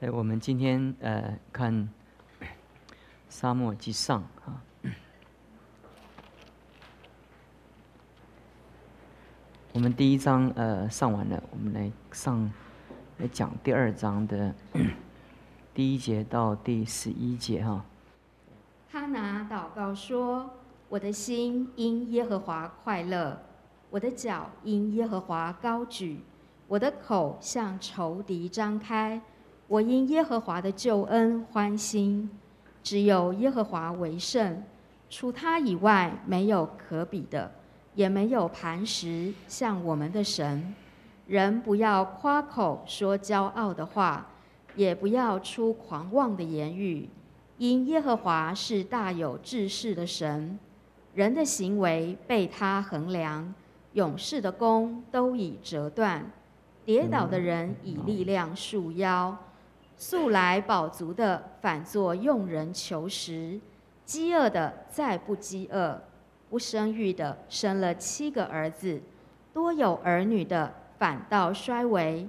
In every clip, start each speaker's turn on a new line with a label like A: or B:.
A: 哎，我们今天呃看《沙漠之上》啊，我们第一章呃上完了，我们来上来讲第二章的第一节到第十一节哈。
B: 哈拿祷告说：“我的心因耶和华快乐，我的脚因耶和华高举，我的口向仇敌张开。”我因耶和华的救恩欢心，只有耶和华为圣，除他以外没有可比的，也没有磐石像我们的神。人不要夸口说骄傲的话，也不要出狂妄的言语，因耶和华是大有志士的神，人的行为被他衡量，勇士的弓都已折断，跌倒的人以力量束腰。素来饱足的，反作用人求食；饥饿的，再不饥饿；不生育的，生了七个儿子；多有儿女的，反倒衰微。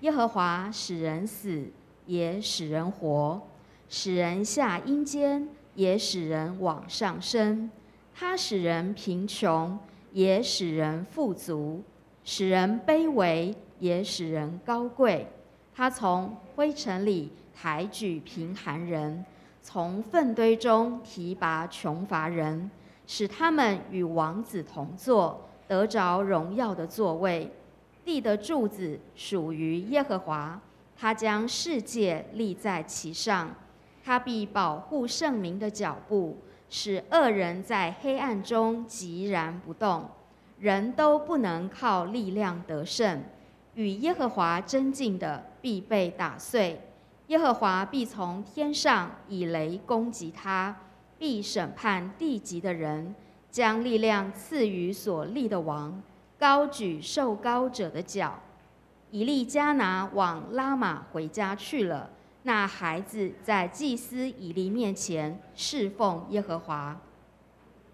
B: 耶和华使人死，也使人活；使人下阴间，也使人往上升。他使人贫穷，也使人富足；使人卑微，也使人高贵。他从灰尘里抬举贫寒人，从粪堆中提拔穷乏人，使他们与王子同坐，得着荣耀的座位。地的柱子属于耶和华，他将世界立在其上。他必保护圣明的脚步，使恶人在黑暗中寂然不动。人都不能靠力量得胜。与耶和华争竞的必被打碎，耶和华必从天上以雷攻击他，必审判地级的人，将力量赐予所立的王，高举受高者的脚。以利加拿往拉玛回家去了，那孩子在祭司以利面前侍奉耶和华。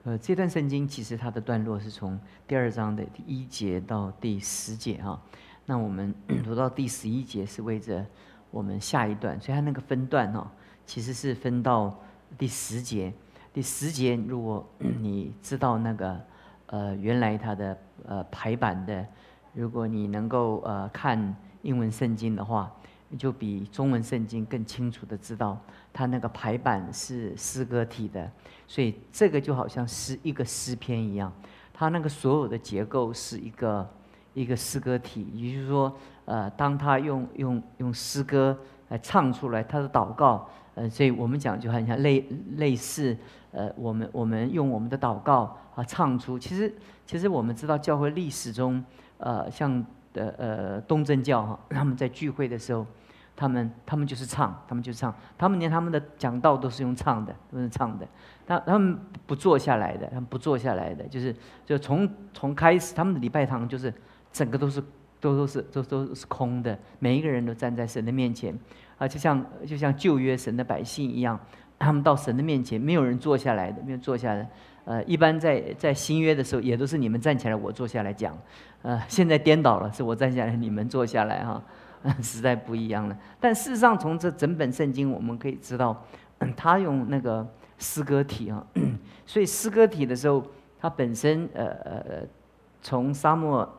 A: 呃，这段圣经其实它的段落是从第二章的第一节到第十节哈。那我们 读到第十一节是为着我们下一段，所以它那个分段哦，其实是分到第十节。第十节，如果你知道那个呃原来它的呃排版的，如果你能够呃看英文圣经的话，就比中文圣经更清楚的知道它那个排版是诗歌体的，所以这个就好像是一个诗篇一样，它那个所有的结构是一个。一个诗歌体，也就是说，呃，当他用用用诗歌来唱出来他的祷告，呃，所以我们讲就很像类类似，呃，我们我们用我们的祷告啊唱出。其实其实我们知道教会历史中，呃，像的呃东正教哈，他们在聚会的时候，他们他们就是唱，他们就唱，他们连他们的讲道都是用唱的，都是唱的。他他们不坐下来的，他们不坐下来的，就是就从从开始他们的礼拜堂就是。整个都是都都是都都是空的，每一个人都站在神的面前，啊，就像就像旧约神的百姓一样，他们到神的面前，没有人坐下来的，没有坐下来。呃，一般在在新约的时候，也都是你们站起来，我坐下来讲。呃，现在颠倒了，是我站起来，你们坐下来哈，实在不一样了。但事实上，从这整本圣经，我们可以知道，他用那个诗歌体啊，所以诗歌体的时候，它本身呃呃从沙漠。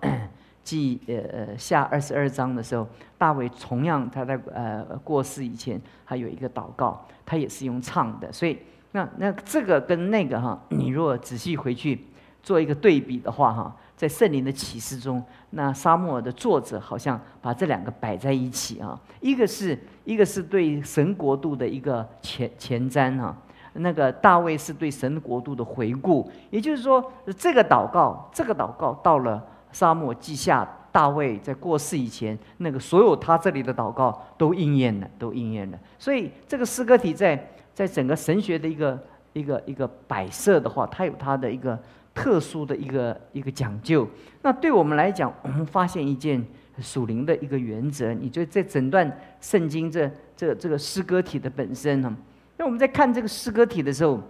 A: 记呃呃下二十二章的时候，大卫同样他在呃过世以前，还有一个祷告，他也是用唱的。所以那那这个跟那个哈，你如果仔细回去做一个对比的话哈，在圣灵的启示中，那沙漠的作者好像把这两个摆在一起啊，一个是一个是对神国度的一个前前瞻哈，那个大卫是对神国度的回顾，也就是说这个祷告，这个祷告到了。沙漠记下大卫在过世以前，那个所有他这里的祷告都应验了，都应验了。所以这个诗歌体在在整个神学的一个一个一个摆设的话，它有它的一个特殊的一个一个讲究。那对我们来讲，我们发现一件属灵的一个原则。你就在整段圣经这这这个诗歌体的本身呢？那我们在看这个诗歌体的时候，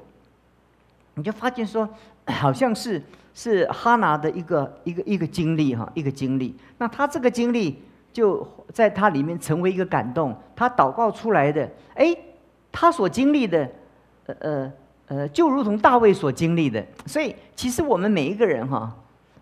A: 你就发现说，好像是。是哈拿的一个一个一个经历哈，一个经历。那他这个经历，就在他里面成为一个感动。他祷告出来的，哎，他所经历的，呃呃呃，就如同大卫所经历的。所以，其实我们每一个人哈，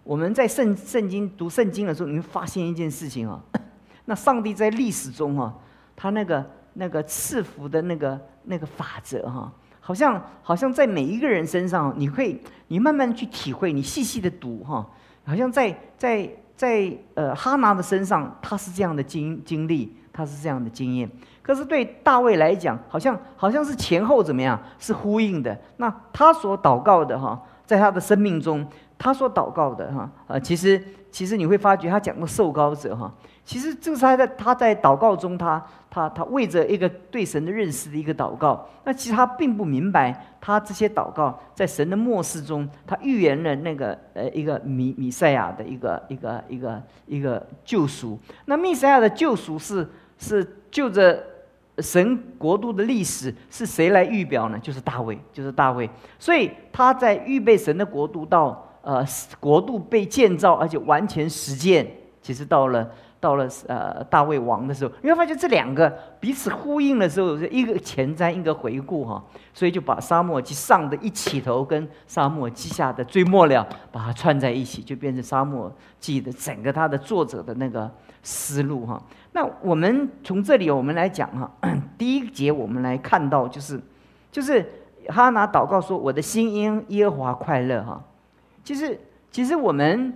A: 我们在圣圣经读圣经的时候，你会发现一件事情啊，那上帝在历史中哈，他那个那个赐福的那个那个法则哈。好像好像在每一个人身上，你会你慢慢去体会，你细细的读哈，好像在在在呃哈拿的身上，他是这样的经经历，他是这样的经验。可是对大卫来讲，好像好像是前后怎么样是呼应的。那他所祷告的哈，在他的生命中，他所祷告的哈，呃，其实其实你会发觉他讲的受高者哈。其实这是他在他在祷告中，他他他为着一个对神的认识的一个祷告。那其实他并不明白，他这些祷告在神的末世中，他预言了那个呃一个弥弥赛亚的一个一个一个一个救赎。那弥赛亚的救赎是是就着神国度的历史，是谁来预表呢？就是大卫，就是大卫。所以他在预备神的国度到呃国度被建造，而且完全实践，其实到了。到了呃大卫王的时候，你会发现这两个彼此呼应的时候，一个前瞻，一个回顾哈，所以就把沙漠记上的一起头跟沙漠记下的最末了，把它串在一起，就变成沙漠记的整个它的作者的那个思路哈。那我们从这里我们来讲哈，第一节我们来看到就是就是哈拿祷告说：“我的心因耶和华快乐哈。”其实其实我们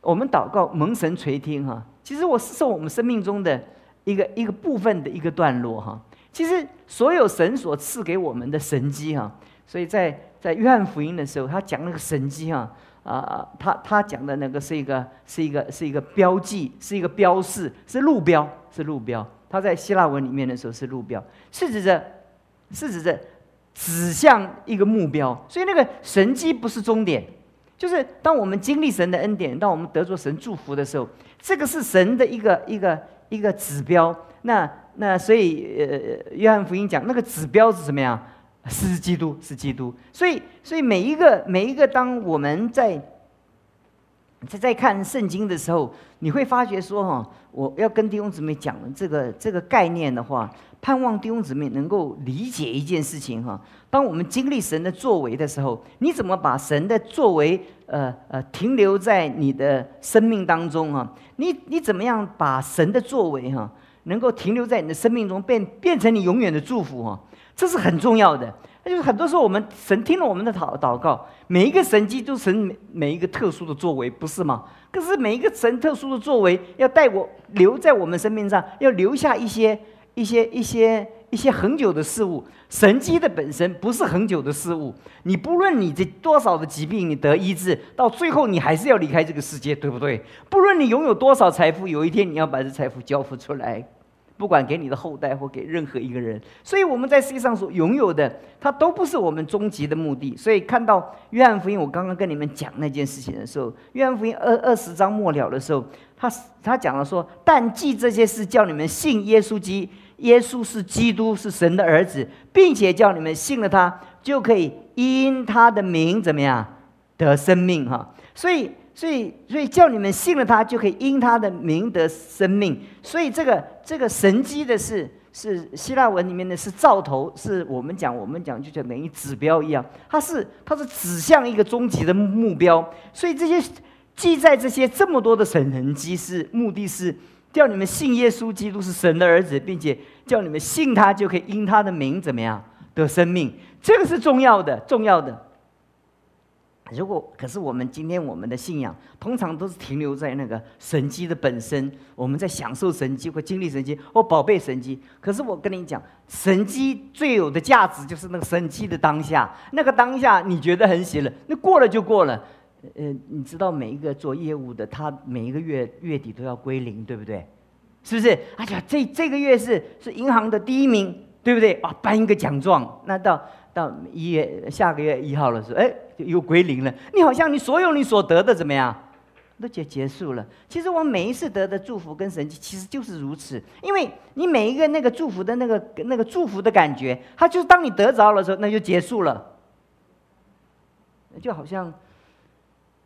A: 我们祷告蒙神垂听哈。其实我是受我们生命中的一个一个部分的一个段落哈。其实所有神所赐给我们的神机哈，所以在在约翰福音的时候，他讲那个神机哈啊，他他讲的那个是一个是一个是一个标记，是一个标示，是路标，是路标。他在希腊文里面的时候是路标，是指着是指着指向一个目标。所以那个神机不是终点。就是当我们经历神的恩典，当我们得着神祝福的时候，这个是神的一个一个一个指标。那那所以呃，约翰福音讲那个指标是什么呀？是基督，是基督。所以所以每一个每一个，当我们在在在看圣经的时候，你会发觉说哈，我要跟弟兄姊妹讲这个这个概念的话。盼望弟兄姊妹能够理解一件事情哈，当我们经历神的作为的时候，你怎么把神的作为呃呃停留在你的生命当中哈？你你怎么样把神的作为哈能够停留在你的生命中，变变成你永远的祝福哈？这是很重要的。就是很多时候我们神听了我们的祷祷告，每一个神迹都神每每一个特殊的作为，不是吗？可是每一个神特殊的作为要带我留在我们生命上，要留下一些。一些一些一些恒久的事物，神迹的本身不是恒久的事物。你不论你这多少的疾病，你得医治，到最后你还是要离开这个世界，对不对？不论你拥有多少财富，有一天你要把这财富交付出来，不管给你的后代或给任何一个人。所以我们在世界上所拥有的，它都不是我们终极的目的。所以看到约翰福音，我刚刚跟你们讲那件事情的时候，约翰福音二二十章末了的时候，他他讲了说：“但记这些事，叫你们信耶稣基。”耶稣是基督，是神的儿子，并且叫你们信了他，就可以因他的名怎么样得生命哈？所以，所以，所以叫你们信了他，就可以因他的名得生命。所以，这个这个神机的是是希腊文里面的是兆头，是我们讲我们讲就叫等于指标一样，它是它是指向一个终极的目标。所以这些记载这些这么多的神神机是目的是。叫你们信耶稣基督是神的儿子，并且叫你们信他，就可以因他的名怎么样得生命？这个是重要的，重要的。如果可是我们今天我们的信仰通常都是停留在那个神机的本身，我们在享受神机或经历神机或宝贝神机。可是我跟你讲，神机最有的价值就是那个神机的当下，那个当下你觉得很喜乐，那过了就过了。呃，你知道每一个做业务的，他每一个月月底都要归零，对不对？是不是？哎呀，这这个月是是银行的第一名，对不对？啊，颁一个奖状，那到到一月下个月一号的时候，哎，又归零了。你好像你所有你所得的怎么样，都结结束了。其实我每一次得的祝福跟神迹，其实就是如此。因为你每一个那个祝福的那个那个祝福的感觉，它就是当你得着了时候，那就结束了，就好像。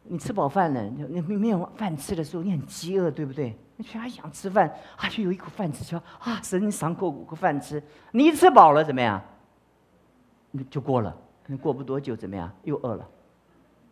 A: 你吃饱饭了，你没没有饭吃的时候，你很饥饿，对不对？去还想吃饭，啊，就有一口饭吃，说啊，神赏口五个饭吃，你一吃饱了怎么样？就过了，过不多久怎么样？又饿了，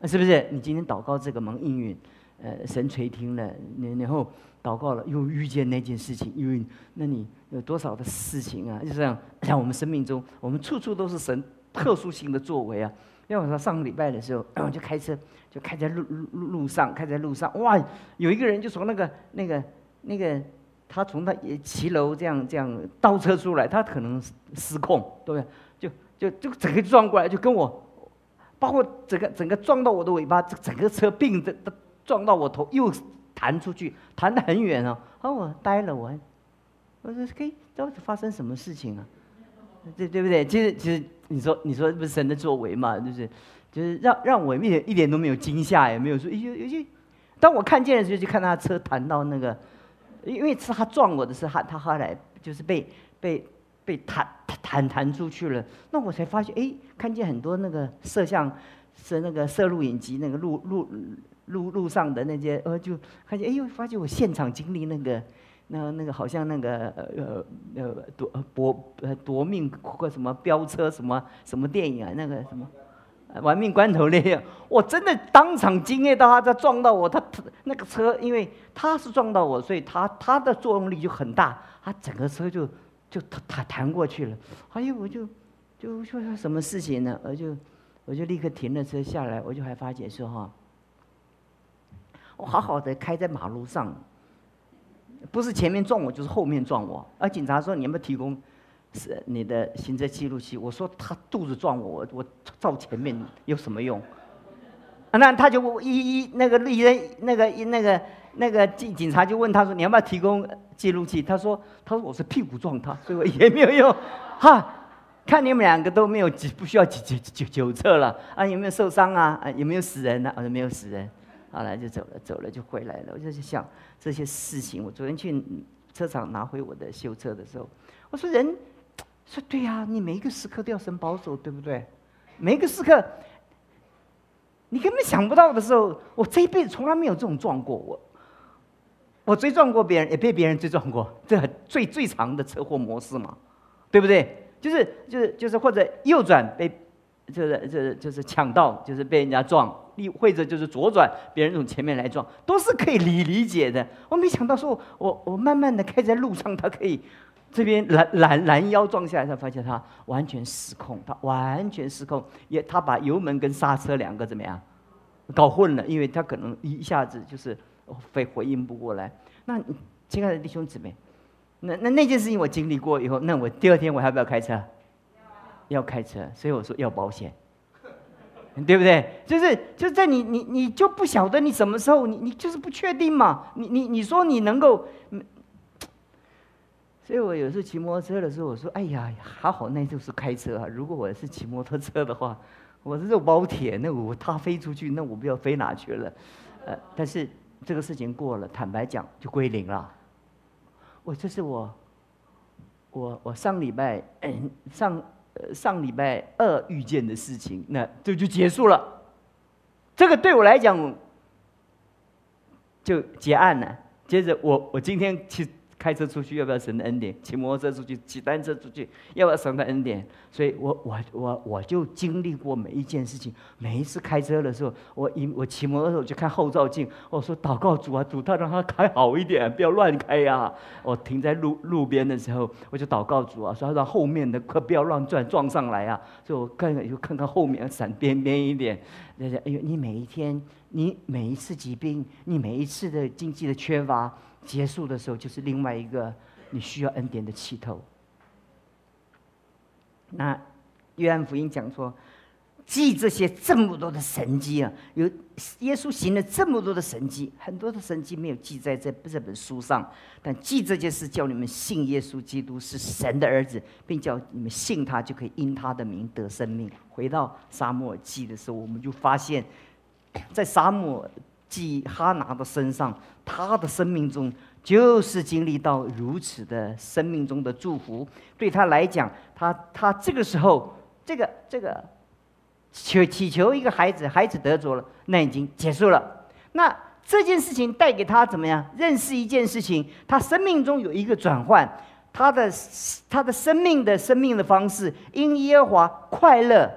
A: 是不是？你今天祷告这个蒙应允，呃，神垂听了，你然后祷告了，又遇见那件事情，因为那你有多少的事情啊？就这样，像我们生命中，我们处处都是神特殊性的作为啊。因为我说上个礼拜的时候，我就开车，就开在路路路上，开在路上，哇，有一个人就从那个那个那个，他从他骑楼这样这样倒车出来，他可能失控，对不对？就就整个撞过来，就跟我，包括整个整个撞到我的尾巴，这整个车并着撞到我头，又弹出去，弹得很远哦。啊，我呆了，我，我说，嘿，到底发生什么事情啊？对对不对？其实其实。你说，你说不是神的作为嘛？就是，就是让让我一点一点都没有惊吓，也没有说有有些。当我看见的时候，就看他车弹到那个，因为是他撞我的是他他后来就是被被被弹弹弹出去了。那我才发现，哎，看见很多那个摄像是那个摄录影机那个路路路路上的那些，呃，就看见，哎呦，发现我现场经历那个。那那个好像那个呃呃夺搏呃夺命或什么飙车什么什么电影啊那个什么，玩命关头那样，我真的当场惊讶到他在撞到我，他那个车因为他是撞到我，所以他他的作用力就很大，他整个车就就弹弹弹过去了。哎呦，我就就说什么事情呢？我就我就立刻停了车下来，我就还发觉说哈，我好好的开在马路上。不是前面撞我，就是后面撞我。而警察说：“你有没有提供是你的行车记录器？”我说：“他肚子撞我，我我照前面有什么用？”，那他就一一那个立人那个那个那个那个警警察就问他说：“你要不要提供记录器？”他说：“他说我是屁股撞他，所以我也没有用。”哈，看你们两个都没有不需要检检检检测了啊？有没有受伤啊？啊，有没有死人呢？我说没有死人。后来就走了，走了就回来了。我就想这些事情。我昨天去车厂拿回我的修车的时候，我说：“人说对呀，你每一个时刻都要神保守，对不对？每一个时刻，你根本想不到的时候，我这一辈子从来没有这种撞过我。我追撞过别人，也被别人追撞过，这最最长的车祸模式嘛，对不对？就是就是就是或者右转被，就是就是就是抢道，就是被人家撞。”或者就是左转，别人从前面来撞，都是可以理理解的。我没想到说，我我慢慢的开在路上，他可以这边拦拦拦腰撞下来，才发现他完全失控，他完全失控，也他把油门跟刹车两个怎么样搞混了，因为他可能一下子就是非回应不过来。那亲爱的弟兄姊妹，那那那件事情我经历过以后，那我第二天我还要不要开车？要开车，所以我说要保险。对不对？就是就在你你你就不晓得你什么时候你你就是不确定嘛。你你你说你能够，所以我有时候骑摩托车的时候，我说：“哎呀，还好那就是开车啊。如果我是骑摩托车的话，我是肉包铁，那我他飞出去，那我不知道飞哪去了。”呃，但是这个事情过了，坦白讲就归零了。我这是我，我我上礼拜 上。上礼拜二遇见的事情，那这就结束了。这个对我来讲就结案了。接着我我今天去。开车出去要不要神的恩典？骑摩托车出去，骑单车出去要不要神的恩典？所以我我我我就经历过每一件事情。每一次开车的时候，我一我骑摩托车我就看后照镜，我说祷告主啊，主他让他开好一点，不要乱开呀。我停在路路边的时候，我就祷告主啊，说让后面的快不要乱转撞上来啊。所以我看看又看看后面闪边边一点。那哎呦，你每一天，你每一次疾病，你每一次的经济的缺乏。结束的时候，就是另外一个你需要恩典的起头。那约翰福音讲说，记这些这么多的神迹啊，有耶稣行了这么多的神迹，很多的神迹没有记在这这本书上，但记这件事，叫你们信耶稣基督是神的儿子，并叫你们信他，就可以因他的名得生命。回到沙漠记的时候，我们就发现，在沙漠。记哈拿的身上，他的生命中就是经历到如此的生命中的祝福。对他来讲，他他这个时候，这个这个求祈求一个孩子，孩子得着了，那已经结束了。那这件事情带给他怎么样？认识一件事情，他生命中有一个转换，他的他的生命的生命的方式因耶和华快乐，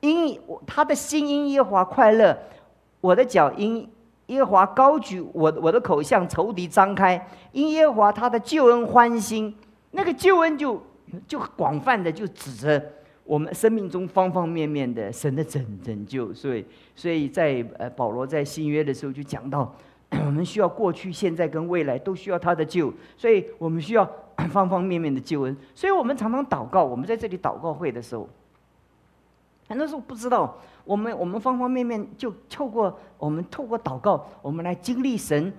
A: 因他的心因耶和华快乐，我的脚因耶和华高举，我我的口向仇敌张开，因耶和华他的救恩欢心，那个救恩就就广泛的就指着。我们生命中方方面面的神的拯拯救，所以，所以在呃保罗在新约的时候就讲到，我们需要过去、现在跟未来都需要他的救，所以我们需要方方面面的救恩。所以我们常常祷告，我们在这里祷告会的时候，很多时候不知道，我们我们方方面面就透过我们透过祷告，我们来经历神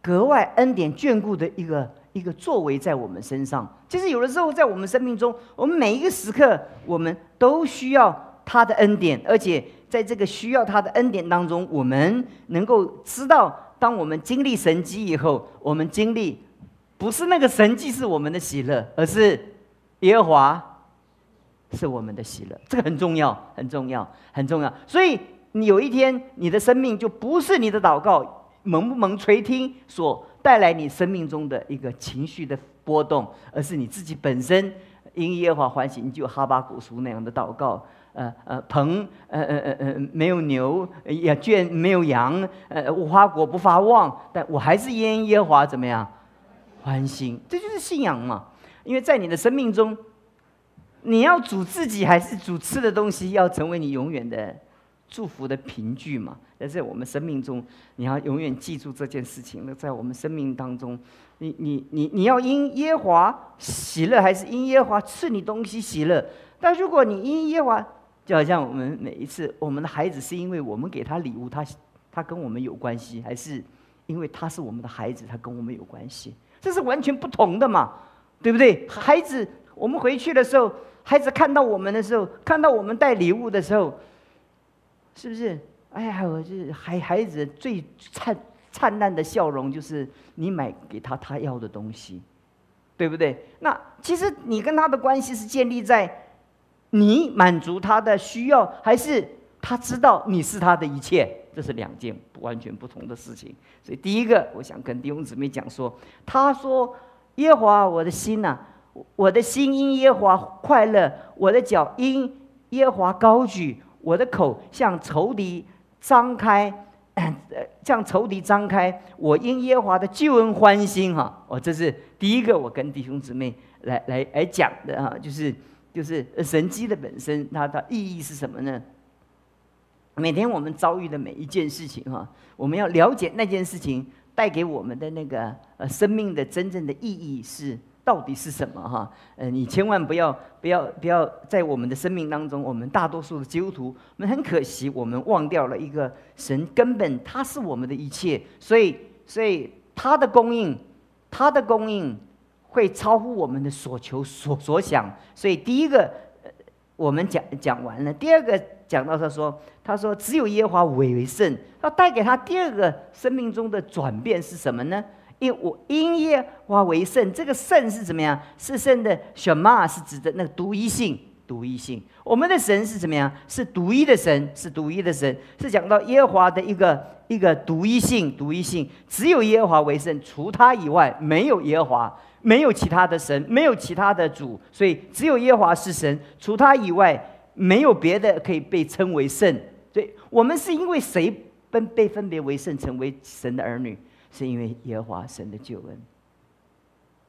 A: 格外恩典眷顾的一个。一个作为在我们身上，其实有的时候在我们生命中，我们每一个时刻，我们都需要他的恩典，而且在这个需要他的恩典当中，我们能够知道，当我们经历神迹以后，我们经历不是那个神迹是我们的喜乐，而是耶和华是我们的喜乐，这个很重要，很重要，很重要。所以你有一天，你的生命就不是你的祷告蒙不蒙垂听所。带来你生命中的一个情绪的波动，而是你自己本身因耶和华欢喜，你就哈巴古书那样的祷告。呃呃，棚呃呃呃呃没有牛，也圈没有羊，呃无花果不发旺，但我还是因耶和华怎么样欢心？这就是信仰嘛。因为在你的生命中，你要煮自己还是煮吃的东西，要成为你永远的。祝福的凭据嘛，但在我们生命中，你要永远记住这件事情。那在我们生命当中，你你你你要因耶华喜乐，还是因耶华赐你东西喜乐？但如果你因耶华，就好像我们每一次，我们的孩子是因为我们给他礼物，他他跟我们有关系，还是因为他是我们的孩子，他跟我们有关系？这是完全不同的嘛，对不对？孩子，我们回去的时候，孩子看到我们的时候，看到我们带礼物的时候。是不是？哎呀，我就是孩孩子最灿灿烂的笑容，就是你买给他他要的东西，对不对？那其实你跟他的关系是建立在你满足他的需要，还是他知道你是他的一切？这是两件完全不同的事情。所以第一个，我想跟弟兄姊妹讲说，他说：“耶和华我的心呐，我的心因耶华快乐，我的脚因耶华高举。”我的口向仇敌张开，呃，向仇敌张开。我因耶华的救恩欢心哈！哦，这是第一个，我跟弟兄姊妹来来来讲的哈，就是就是神机的本身，它的意义是什么呢？每天我们遭遇的每一件事情哈，我们要了解那件事情带给我们的那个呃生命的真正的意义是。到底是什么哈？呃，你千万不要不要不要在我们的生命当中，我们大多数的基督徒，我们很可惜，我们忘掉了一个神根本他是我们的一切，所以所以他的供应，他的供应会超乎我们的所求所所想。所以第一个我们讲讲完了，第二个讲到他说他说只有耶和华为圣，要带给他第二个生命中的转变是什么呢？因我因耶华为圣，这个圣是怎么样？是圣的什么？是指的那个独一性，独一性。我们的神是怎么样？是独一的神，是独一的神，是讲到耶和华的一个一个独一性，独一性。只有耶和华为圣，除他以外没有耶和华，没有其他的神，没有其他的主，所以只有耶和华是神，除他以外没有别的可以被称为圣。所以我们是因为谁分被分别为圣，成为神的儿女？是因为耶和华神的救恩，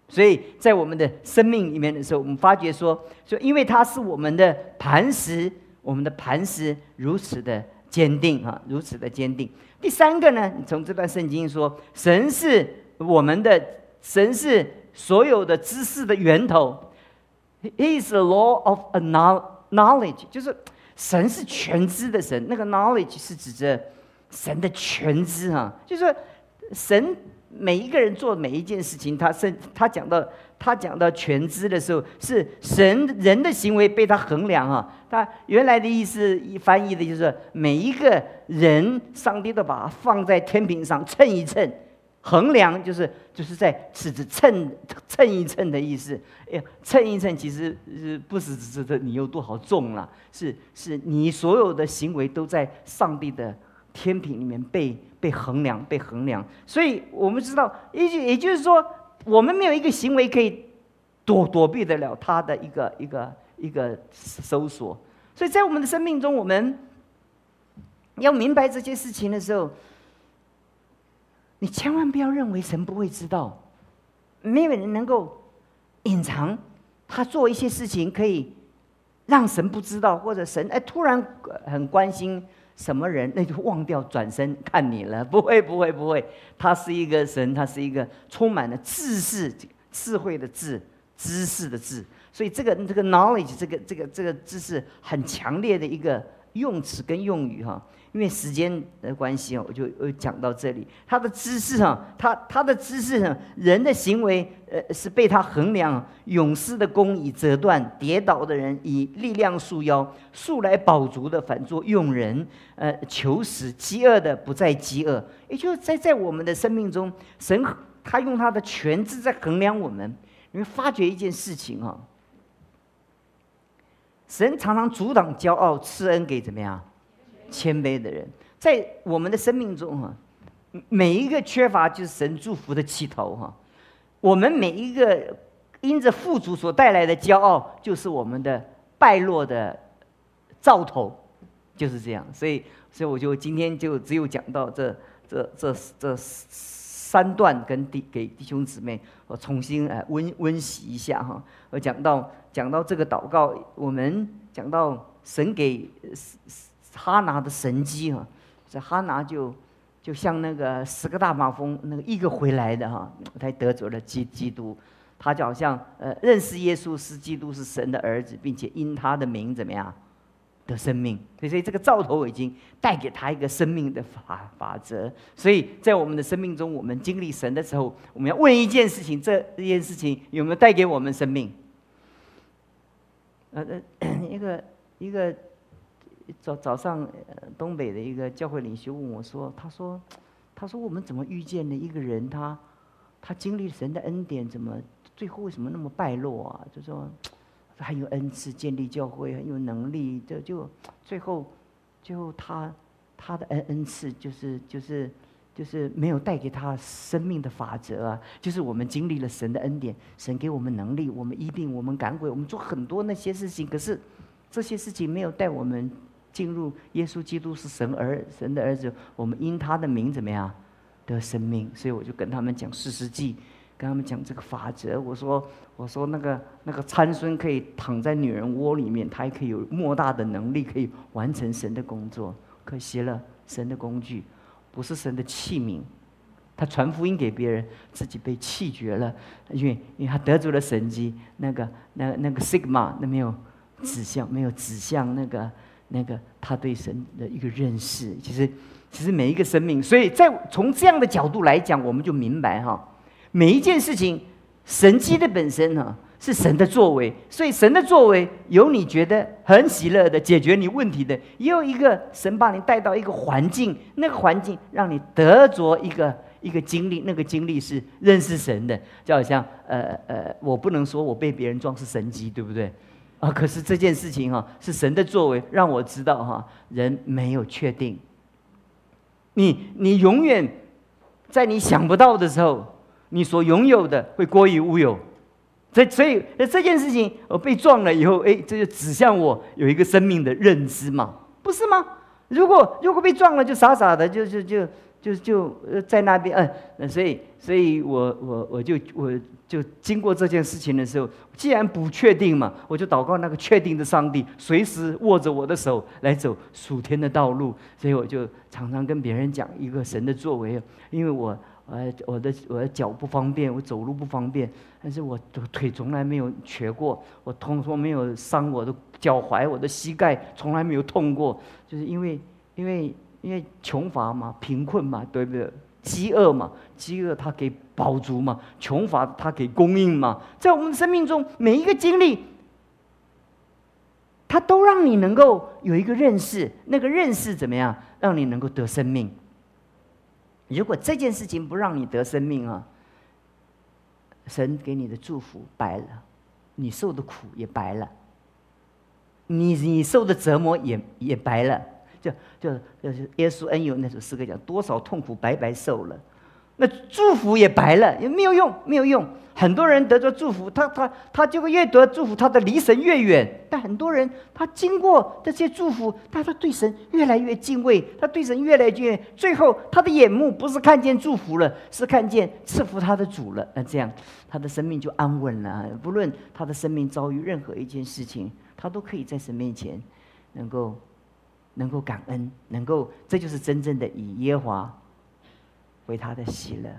A: 所以在我们的生命里面的时候，我们发觉说，说因为他是我们的磐石，我们的磐石如此的坚定啊，如此的坚定。第三个呢，你从这段圣经说，神是我们的神是所有的知识的源头，He is the law of a knowledge，就是神是全知的神。那个 knowledge 是指着神的全知啊，就是。神每一个人做每一件事情，他是他讲到他讲到全知的时候，是神人的行为被他衡量啊。他原来的意思一翻译的就是每一个人，上帝都把它放在天平上称一称，衡量就是就是在尺子称称一称的意思。哎呀，称一称其实是不是指着你有多少重了？是是你所有的行为都在上帝的天平里面被。被衡量，被衡量。所以我们知道，也就也就是说，我们没有一个行为可以躲躲避得了他的一个一个一个搜索。所以在我们的生命中，我们要明白这些事情的时候，你千万不要认为神不会知道，没有人能够隐藏他做一些事情可以让神不知道，或者神哎突然很关心。什么人那就忘掉转身看你了？不会，不会，不会。他是一个神，他是一个充满了知识、智慧的智、知识的智。所以这个这个 knowledge 这个这个这个知识很强烈的一个用词跟用语哈。因为时间的关系哦，我就呃讲到这里。他的知识哈，他他的知识呢，人的行为呃是被他衡量。勇士的弓以折断，跌倒的人以力量束腰，素来饱足的反作用人，呃求死，饥饿的不再饥饿。也就是在在我们的生命中，神他用他的全智在衡量我们。你会发觉一件事情哈，神常常阻挡骄傲，赐恩给怎么样？谦卑的人，在我们的生命中哈，每一个缺乏就是神祝福的起头哈。我们每一个因着富足所带来的骄傲，就是我们的败落的兆头，就是这样。所以，所以我就今天就只有讲到这这这这三段，跟弟给弟兄姊妹我重新呃温温习一下哈。我讲到讲到这个祷告，我们讲到神给。哈拿的神机哈，这哈拿就就像那个十个大马蜂那个一个回来的哈，才得着了基基督，他就好像呃认识耶稣是基督是神的儿子，并且因他的名怎么样的生命，所以这个兆头已经带给他一个生命的法法则。所以在我们的生命中，我们经历神的时候，我们要问一件事情：这这件事情有没有带给我们生命？呃呃，一个一个。早早上，东北的一个教会领袖问我说：“他说，他说我们怎么遇见了一个人？他，他经历神的恩典，怎么最后为什么那么败落啊？就说很有恩赐，建立教会很有能力，就就最后，最后他他的恩恩赐就是就是就是没有带给他生命的法则啊！就是我们经历了神的恩典，神给我们能力，我们医病，我们赶鬼，我们做很多那些事情，可是这些事情没有带我们。”进入耶稣基督是神儿神的儿子，我们因他的名怎么样得生命？所以我就跟他们讲四世纪，跟他们讲这个法则。我说我说那个那个参孙可以躺在女人窝里面，他也可以有莫大的能力，可以完成神的工作。可惜了，神的工具不是神的器皿，他传福音给别人，自己被弃绝了，因为因为他得罪了神机，那个那那个 sigma 那没有指向，没有指向那个。那个他对神的一个认识，其实其实每一个生命，所以在从这样的角度来讲，我们就明白哈，每一件事情神迹的本身呢是神的作为，所以神的作为有你觉得很喜乐的解决你问题的，也有一个神把你带到一个环境，那个环境让你得着一个一个经历，那个经历是认识神的，就好像呃呃，我不能说我被别人装是神迹，对不对？啊！可是这件事情哈，是神的作为，让我知道哈，人没有确定。你你永远在你想不到的时候，你所拥有的会过于乌有。这所以这件事情，我被撞了以后，哎，这就指向我有一个生命的认知嘛，不是吗？如果如果被撞了，就傻傻的，就就就就就在那边，嗯，所以所以我我我就我。就经过这件事情的时候，既然不确定嘛，我就祷告那个确定的上帝，随时握着我的手来走属天的道路。所以我就常常跟别人讲一个神的作为，因为我呃我的我的脚不方便，我走路不方便，但是我的腿从来没有瘸过，我通说没有伤我的脚踝，我的膝盖从来没有痛过，就是因为因为因为穷乏嘛，贫困嘛，对不对？饥饿嘛，饥饿他给饱足嘛，穷乏他给供应嘛，在我们生命中每一个经历，他都让你能够有一个认识，那个认识怎么样，让你能够得生命。如果这件事情不让你得生命啊，神给你的祝福白了，你受的苦也白了，你你受的折磨也也白了。就就就是耶稣恩有那首诗歌讲，多少痛苦白白受了，那祝福也白了，也没有用，没有用。很多人得着祝福，他他他就会越得祝福，他的离神越远。但很多人他经过这些祝福，他他对神越来越敬畏，他对神越来越，最后他的眼目不是看见祝福了，是看见赐福他的主了。那这样他的生命就安稳了。不论他的生命遭遇任何一件事情，他都可以在神面前能够能够感恩，能够这就是真正的以耶华为他的喜乐。